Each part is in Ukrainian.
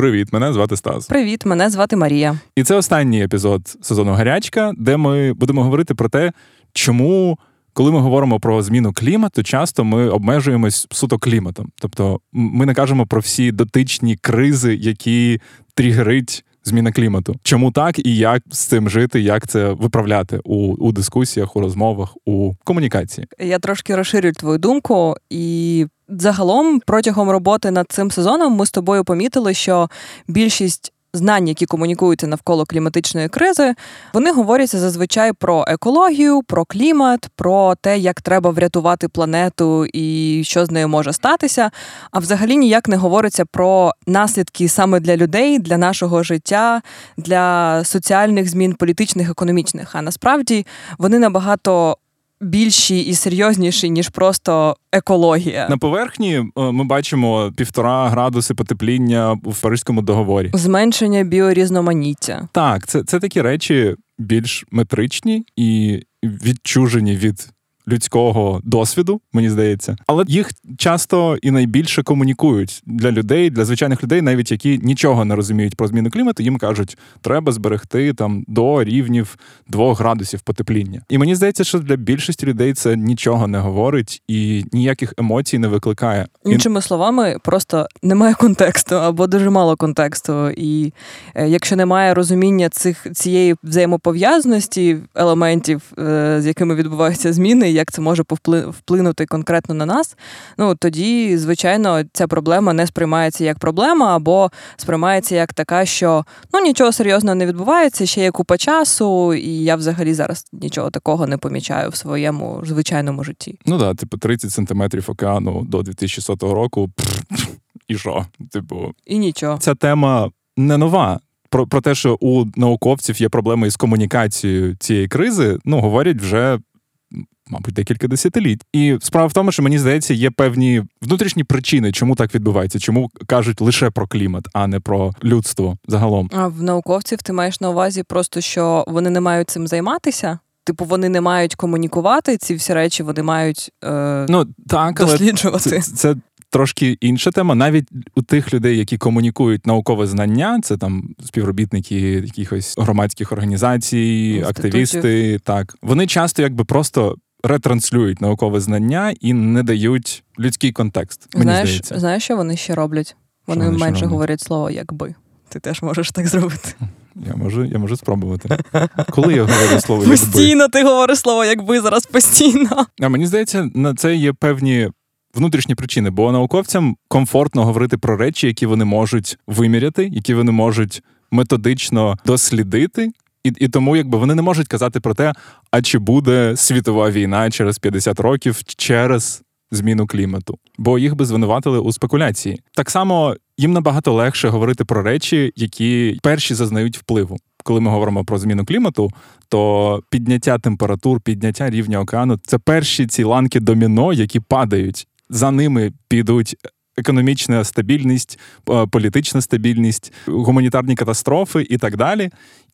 Привіт, мене звати Стас. Привіт, мене звати Марія. І це останній епізод сезону Гарячка, де ми будемо говорити про те, чому. Коли ми говоримо про зміну клімату, часто ми обмежуємось суто кліматом. Тобто ми не кажемо про всі дотичні кризи, які тригерить зміна клімату. Чому так і як з цим жити, як це виправляти у, у дискусіях, у розмовах, у комунікації? Я трошки розширю твою думку, і загалом протягом роботи над цим сезоном ми з тобою помітили, що більшість знань, які комунікуються навколо кліматичної кризи, вони говоряться зазвичай про екологію, про клімат, про те, як треба врятувати планету і що з нею може статися. А взагалі ніяк не говориться про наслідки саме для людей, для нашого життя, для соціальних змін, політичних, економічних. А насправді вони набагато більші і серйозніші, ніж просто екологія. На поверхні е, ми бачимо півтора градуси потепління у Паризькому договорі. Зменшення біорізноманіття. Так, це, це такі речі більш метричні і відчужені від людського досвіду, мені здається, але їх часто і найбільше комунікують для людей, для звичайних людей, навіть які нічого не розуміють про зміну клімату. Їм кажуть, треба зберегти там до рівнів 2 градусів потепління. І мені здається, що для більшості людей це нічого не говорить і ніяких емоцій не викликає. Іншими словами, просто немає контексту або дуже мало контексту. І е, якщо немає розуміння цих цієї взаємопов'язаності елементів, е, з якими відбуваються зміни як це може вплинути конкретно на нас, ну тоді, звичайно, ця проблема не сприймається як проблема, або сприймається як така, що ну нічого серйозного не відбувається, ще є купа часу, і я взагалі зараз нічого такого не помічаю в своєму звичайному житті. Ну так, типу 30 сантиметрів океану до 2100 року. І що? Типу, і нічого. Ця тема не нова. Про про те, що у науковців є проблеми із комунікацією цієї кризи, ну говорять вже мабуть, декілька десятиліть. І справа в тому, що мені здається, є певні внутрішні причини, чому так відбувається, чому кажуть лише про клімат, а не про людство загалом. А в науковців ти маєш на увазі просто що вони не мають цим займатися? Типу, вони не мають комунікувати ці всі речі, вони мають е, ну так досліджувати. Це, це трошки інша тема. Навіть у тих людей, які комунікують наукове знання, це там співробітники якихось громадських організацій, Інститутів. активісти. Так вони часто якби просто ретранслюють наукове знання і не дають людський контекст. Мені знаєш, здається. Знаєш, що вони ще роблять? Вони, вони менше говорять слово якби. Ти теж можеш так зробити. Я можу я можу спробувати. Коли я говорю слово якби? Постійно ти говориш слово якби зараз постійно. А мені здається, на це є певні внутрішні причини, бо науковцям комфортно говорити про речі, які вони можуть виміряти, які вони можуть методично дослідити. І і тому, якби вони не можуть казати про те, а чи буде світова війна через 50 років через зміну клімату, бо їх би звинуватили у спекуляції. Так само їм набагато легше говорити про речі, які перші зазнають впливу. Коли ми говоримо про зміну клімату, то підняття температур, підняття рівня океану це перші ці ланки доміно, які падають. За ними підуть економічна стабільність, політична стабільність, гуманітарні катастрофи і так далі.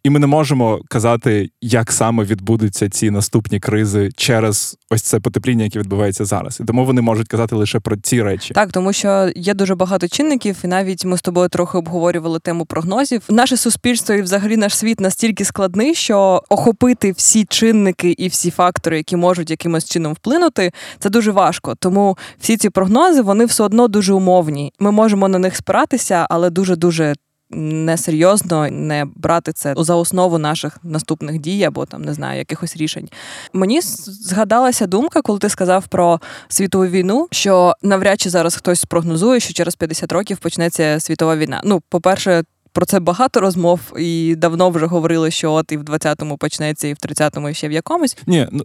І ми не можемо казати, як саме відбудуться ці наступні кризи через ось це потепління, яке відбувається зараз. І тому вони можуть казати лише про ці речі. Так, тому що є дуже багато чинників, і навіть ми з тобою трохи обговорювали тему прогнозів. Наше суспільство і взагалі наш світ настільки складний, що охопити всі чинники і всі фактори, які можуть якимось чином вплинути, це дуже важко. Тому всі ці прогнози вони все одно дуже умовні. Ми можемо на них спиратися, але дуже дуже несерйозно не брати це за основу наших наступних дій або там не знаю якихось рішень. Мені згадалася думка, коли ти сказав про світову війну, що навряд чи зараз хтось прогнозує, що через 50 років почнеться світова війна. Ну, по-перше. Про це багато розмов, і давно вже говорили, що от і в 20-му почнеться, і в 30-му, і ще в якомусь. Ні, ну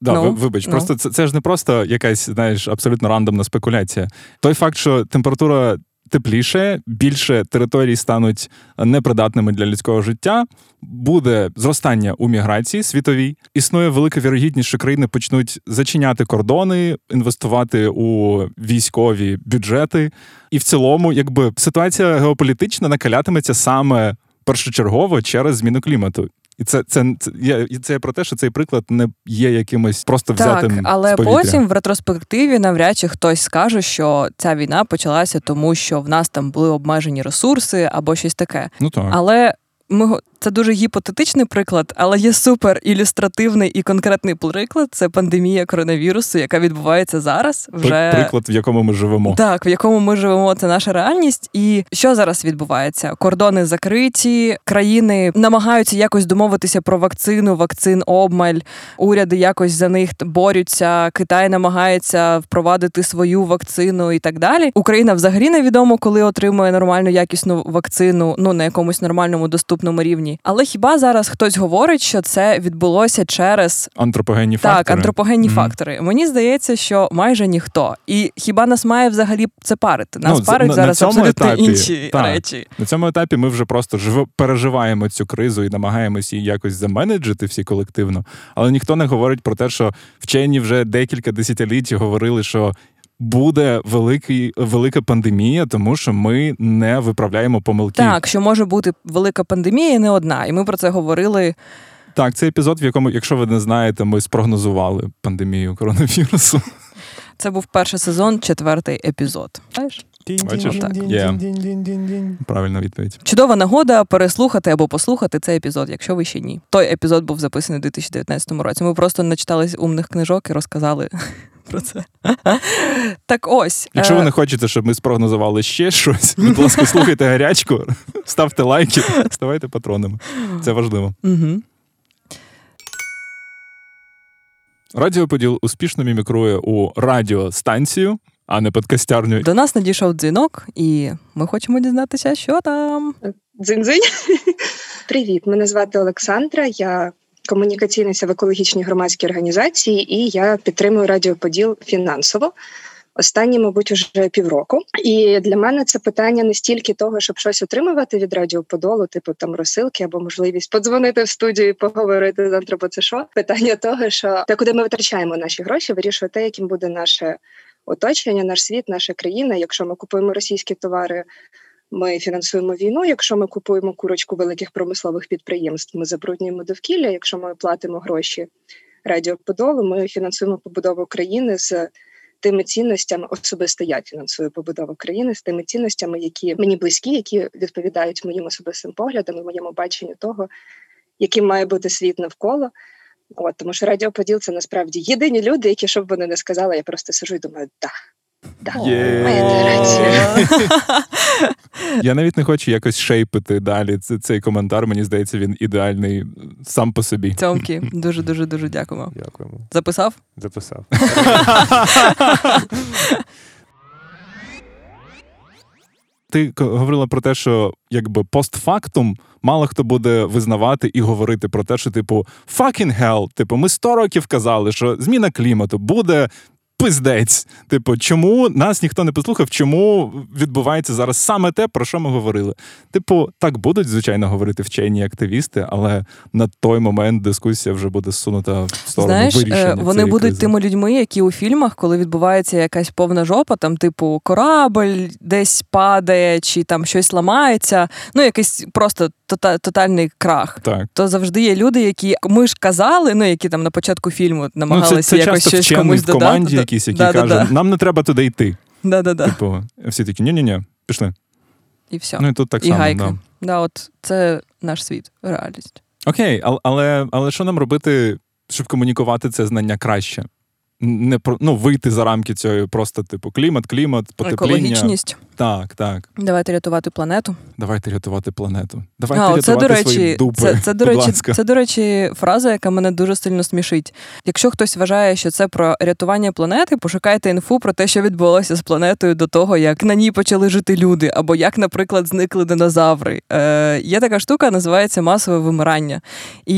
да, no, ну, вибач, no. Ну. просто це це ж не просто якась, знаєш, абсолютно рандомна спекуляція. Той факт, що температура тепліше, більше територій стануть непридатними для людського життя. Буде зростання у міграції світовій. Існує велика вірогідність, що країни почнуть зачиняти кордони, інвестувати у військові бюджети. І в цілому, якби ситуація геополітична накалятиметься саме першочергово через зміну клімату. І це це, це, це про те, що цей приклад не є якимось просто взятим. Так, але з потім в ретроспективі навряд чи хтось скаже, що ця війна почалася тому, що в нас там були обмежені ресурси або щось таке. Ну так. Але ми це дуже гіпотетичний приклад, але є супер ілюстративний і конкретний приклад. Це пандемія коронавірусу, яка відбувається зараз. Вже Приклад, в якому ми живемо. так, в якому ми живемо, це наша реальність. І що зараз відбувається? Кордони закриті, країни намагаються якось домовитися про вакцину, вакцин обмаль. Уряди якось за них борються. Китай намагається впровадити свою вакцину і так далі. Україна взагалі невідомо, коли отримує нормальну якісну вакцину, ну на якомусь нормальному доступному рівні. Але хіба зараз хтось говорить, що це відбулося через Антропогенні так, фактори. антропогенні Мгм. фактори. Мені здається, що майже ніхто. І хіба нас має взагалі це парити? Нас Ну, парить на- зараз на абсолютно етапі, інші так. речі. На цьому етапі ми вже просто живо переживаємо цю кризу і намагаємось її якось заменеджити всі колективно. Але ніхто не говорить про те, що вчені вже декілька десятиліть говорили, що. Буде великий, велика пандемія, тому що ми не виправляємо помилки. Так, що може бути велика пандемія, і не одна. І ми про це говорили. Так, це епізод, в якому, якщо ви не знаєте, ми спрогнозували пандемію коронавірусу. Це був перший сезон, четвертий епізод. Знаєш? Бачиш? Так. Правильна відповідь. Чудова нагода переслухати або послухати цей епізод, якщо ви ще ні. Той епізод був записаний у 2019 році. Ми просто начитались умних книжок і розказали про це. Так ось. Якщо е, ви не хочете, щоб ми спрогнозували ще щось, будь ласка, слухайте гарячку, ставте лайки, ставайте патронами. Це важливо. Угу. Радіо успішно мімікрує у радіостанцію, а не подкастярню. До нас надійшов дзвінок, і ми хочемо дізнатися, що там. Дзинь-дзинь. Привіт, мене звати Олександра. Я комунікаційниця в екологічній громадській організації, і я підтримую Радіо Поділ фінансово. Останні, мабуть, уже півроку. І для мене це питання не стільки того, щоб щось отримувати від Радіо Подолу, типу там розсилки або можливість подзвонити в студію і поговорити це що. Питання того, що те, куди ми витрачаємо наші гроші, вирішує те, яким буде наше оточення, наш світ, наша країна. Якщо ми купуємо російські товари, ми фінансуємо війну. Якщо ми купуємо курочку великих промислових підприємств, ми забруднюємо довкілля. Якщо ми платимо гроші Радіо Подолу, ми фінансуємо побудову країни з тими цінностями, особисто я фінансую побудову країни з тими цінностями, які мені близькі, які відповідають моїм особистим поглядам і моєму баченню того, яким має бути світ навколо. От тому що Радіо Поділ це насправді єдині люди, які щоб вони не сказали, я просто сижу і думаю, да. Да, Є. маєте рацію. Я навіть не хочу якось шейпити далі. Це, цей коментар, мені здається, він ідеальний сам по собі. Цьомки, дуже дуже дуже дякуємо. Дякуємо. Записав? Записав. Ти говорила про те, що якби постфактум мало хто буде визнавати і говорити про те, що, типу, fucking hell, типу, ми 100 років казали, що зміна клімату буде. Пиздець, типу, чому нас ніхто не послухав? Чому відбувається зараз саме те, про що ми говорили? Типу, так будуть звичайно говорити вчені активісти, але на той момент дискусія вже буде зсунута в сторону Знаєш, вирішення. е, вони цієї будуть кризи. тими людьми, які у фільмах, коли відбувається якась повна жопа, там, типу, корабль десь падає, чи там щось ламається, ну якийсь просто тотальний крах. Так. То завжди є люди, які ми ж казали, ну які там на початку фільму намагалися ну, це, це якось часто щось комусь в команді, додати. якийсь, який Да, да, да. нам не треба туди йти. Да-да-да. Типу, всі такі, ні-ні-ні, пішли. І все. Ну і тут так і само. гайка. Да. Да, от це наш світ, реальність. Окей, але, але, але що нам робити, щоб комунікувати це знання краще? Не ну вийти за рамки цього просто типу клімат, клімат, потепління. Екологічність. Так, так. Давайте рятувати планету. Давайте рятувати планету. Давайте А, рятувати це, до речі, свої дупи. це, це, до речі, ласка. це, до речі, фраза, яка мене дуже сильно смішить. Якщо хтось вважає, що це про рятування планети, пошукайте інфу про те, що відбулося з планетою до того, як на ній почали жити люди, або як, наприклад, зникли динозаври. Е, є така штука, називається масове вимирання. І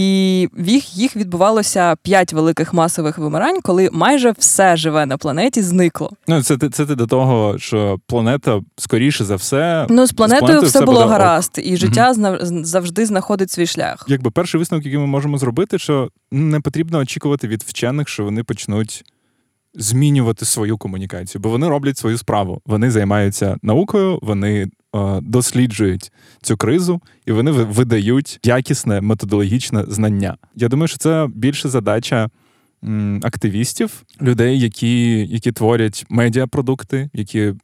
їх, їх відбувалося п'ять великих масових вимирань, коли майже все живе на планеті зникло. Ну, це, це ти до того, що планета, скоріше за все, Ну, з планетою, планетою все все було ок. гаразд, і життя зна- завжди знаходить свій шлях. якби перший висновок, який ми можемо зробити, що не потрібно очікувати від вчених, що вони почнуть змінювати свою комунікацію, бо вони роблять свою справу. Вони займаються наукою, вони досліджують цю кризу і вони видають якісне методологічне знання. Я думаю, що це більше задача активістів, людей, які які творять медіапродукти, які е,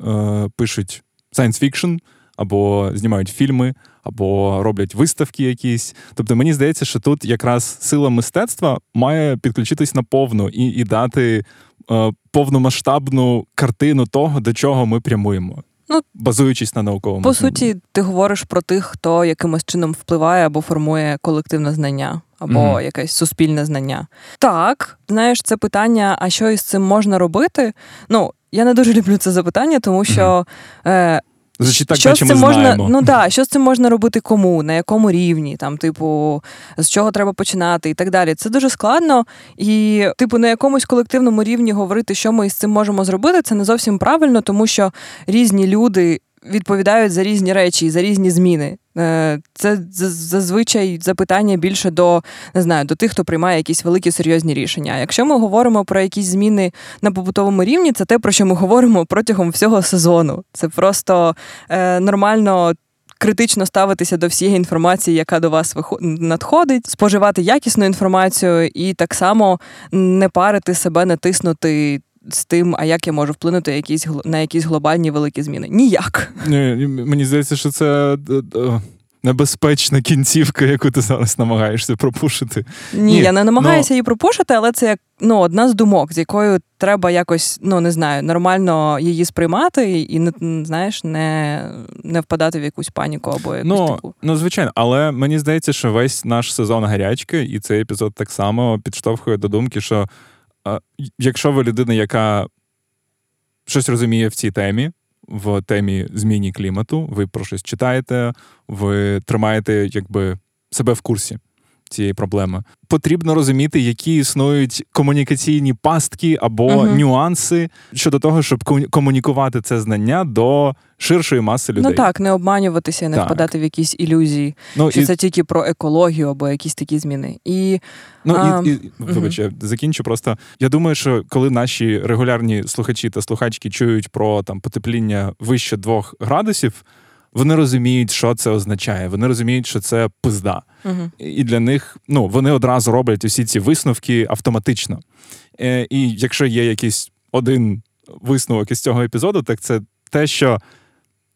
пишуть science fiction, або знімають фільми, або роблять виставки якісь. Тобто, мені здається, що тут якраз сила мистецтва має підключитись на повну і, і дати е, повномасштабну картину того, до чого ми прямуємо. Ну, базуючись на науковому. По суті, ти говориш про тих, хто якимось чином впливає або формує колективне знання, або mm якесь суспільне знання. Так, знаєш, це питання, а що із цим можна робити? Ну, я не дуже люблю це запитання, тому що. Е, Значить, так, що з цим ми можна, знаємо. ну да, що з цим можна робити кому, на якому рівні, там, типу, з чого треба починати і так далі. Це дуже складно. І, типу, на якомусь колективному рівні говорити, що ми з цим можемо зробити, це не зовсім правильно, тому що різні люди відповідають за різні речі і за різні зміни. Е, це зазвичай запитання більше до не знаю, до тих, хто приймає якісь великі серйозні рішення. Якщо ми говоримо про якісь зміни на побутовому рівні, це те, про що ми говоримо протягом всього сезону. Це просто е, нормально. Критично ставитися до всієї інформації, яка до вас надходить, споживати якісну інформацію, і так само не парити себе, не тиснути з тим, а як я можу вплинути якісь, на якісь глобальні великі зміни? Ніяк. Ні, Мені здається, що це. Е, е, небезпечна кінцівка, яку ти зараз намагаєшся пропушити. Ні, Ні я не намагаюся но... її пропушити, але це як ну, одна з думок, з якою треба якось, ну не знаю, нормально її сприймати і не знаєш, не не впадати в якусь паніку або якусь ну, таку. Ну, звичайно, але мені здається, що весь наш сезон гарячки, і цей епізод так само підштовхує до думки, що Якщо ви людина, яка щось розуміє в цій темі, в темі зміні клімату, ви про щось читаєте, ви тримаєте якби себе в курсі цієї проблеми. Потрібно розуміти, які існують комунікаційні пастки або uh нюанси щодо того, щоб комунікувати це знання до ширшої маси людей. Ну так, не обманюватися, не так. впадати в якісь ілюзії, ну, що і... це тільки про екологію або якісь такі зміни. І ну а... і, і вибач, uh закінчу. Просто я думаю, що коли наші регулярні слухачі та слухачки чують про там потепління вище двох градусів вони розуміють, що це означає. Вони розуміють, що це пизда. uh І для них ну, вони одразу роблять усі ці висновки автоматично. Е, І якщо є якийсь один висновок із цього епізоду, так це те, що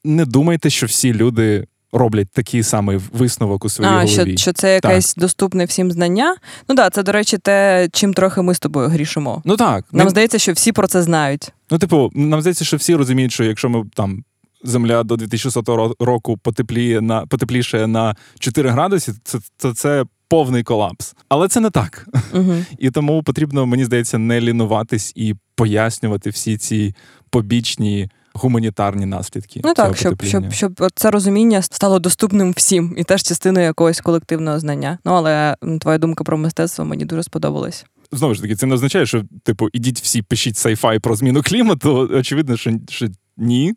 не думайте, що всі люди. Роблять такий самий висновок у своїй а, голові. Що що це якесь так. доступне всім знання. Ну так, це, до речі, те, чим трохи ми з тобою грішимо. Ну так. Нам не... здається, що всі про це знають. Ну, типу, нам здається, що всі розуміють, що якщо ми там земля до 2100 року потепліє на потепліше на 4 градуси, це, це, це повний колапс. Але це не так. uh І тому потрібно, мені здається, не лінуватись і пояснювати всі ці побічні. Гуманітарні наслідки. Ну так, щоб щоб, щоб це розуміння стало доступним всім і теж частиною якогось колективного знання. Ну але твоя думка про мистецтво мені дуже сподобалась. Знову ж таки, це не означає, що типу ідіть всі пишіть сайфай про зміну клімату. Очевидно, що що ні.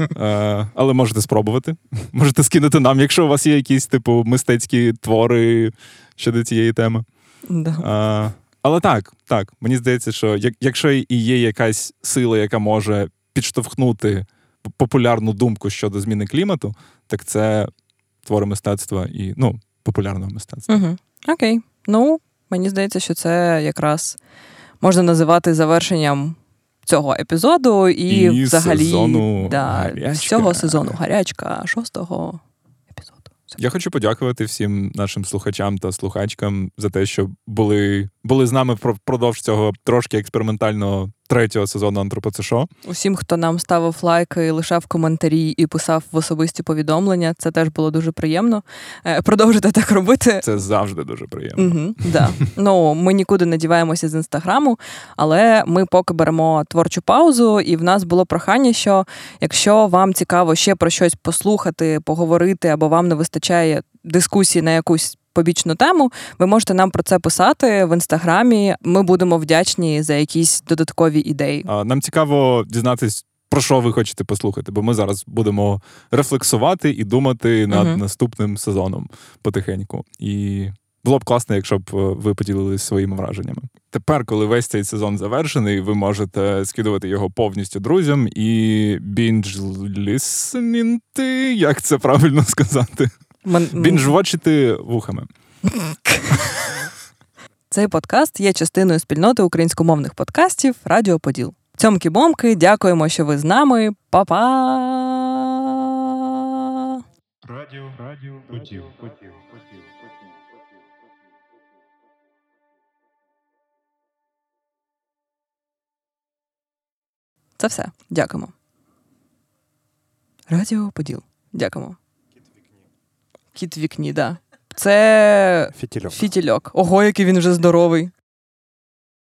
Е, Але можете спробувати. Можете скинути нам, якщо у вас є якісь, типу, мистецькі твори щодо цієї теми. Да. Е, але так, так, мені здається, що як, якщо і є якась сила, яка може підштовхнути популярну думку щодо зміни клімату, так це твори мистецтва і ну, популярного мистецтва. Угу. Окей. Ну, мені здається, що це якраз можна називати завершенням цього епізоду і, і взагалі сезону да, цього сезону гарячка шостого епізоду. Я хочу подякувати всім нашим слухачам та слухачкам за те, що були були з нами впродовж цього трошки експериментального третього сезону Антропоцешо. Усім, хто нам ставив лайки, лишав коментарі і писав в особисті повідомлення, це теж було дуже приємно. Е, продовжуйте так робити. Це завжди дуже приємно. Угу, да. Ну ми нікуди не діваємося з інстаграму, але ми поки беремо творчу паузу, і в нас було прохання, що якщо вам цікаво ще про щось послухати, поговорити, або вам не вистачає дискусії на якусь побічну тему, ви можете нам про це писати в інстаграмі. Ми будемо вдячні за якісь додаткові ідеї. Нам цікаво дізнатись. Про що ви хочете послухати? Бо ми зараз будемо рефлексувати і думати над uh наступним сезоном потихеньку. І Було б класно, якщо б е, ви поділилися своїми враженнями. Тепер, коли весь цей сезон завершений, ви можете скидувати його повністю друзям і бінджлісмінти, як це правильно сказати? Мен... Бінж-вочити вухами. Цей подкаст є частиною спільноти українськомовних подкастів Радіо Поділ. Цьомки-бомки, дякуємо, що ви з нами. Па-па! Радіо, радіо, поділ, поділ. Це все. Дякуємо. Радіо Поділ. Дякуємо. Кіт в вікні, да. Це Фітільок. фітільок. Ого, який він вже здоровий.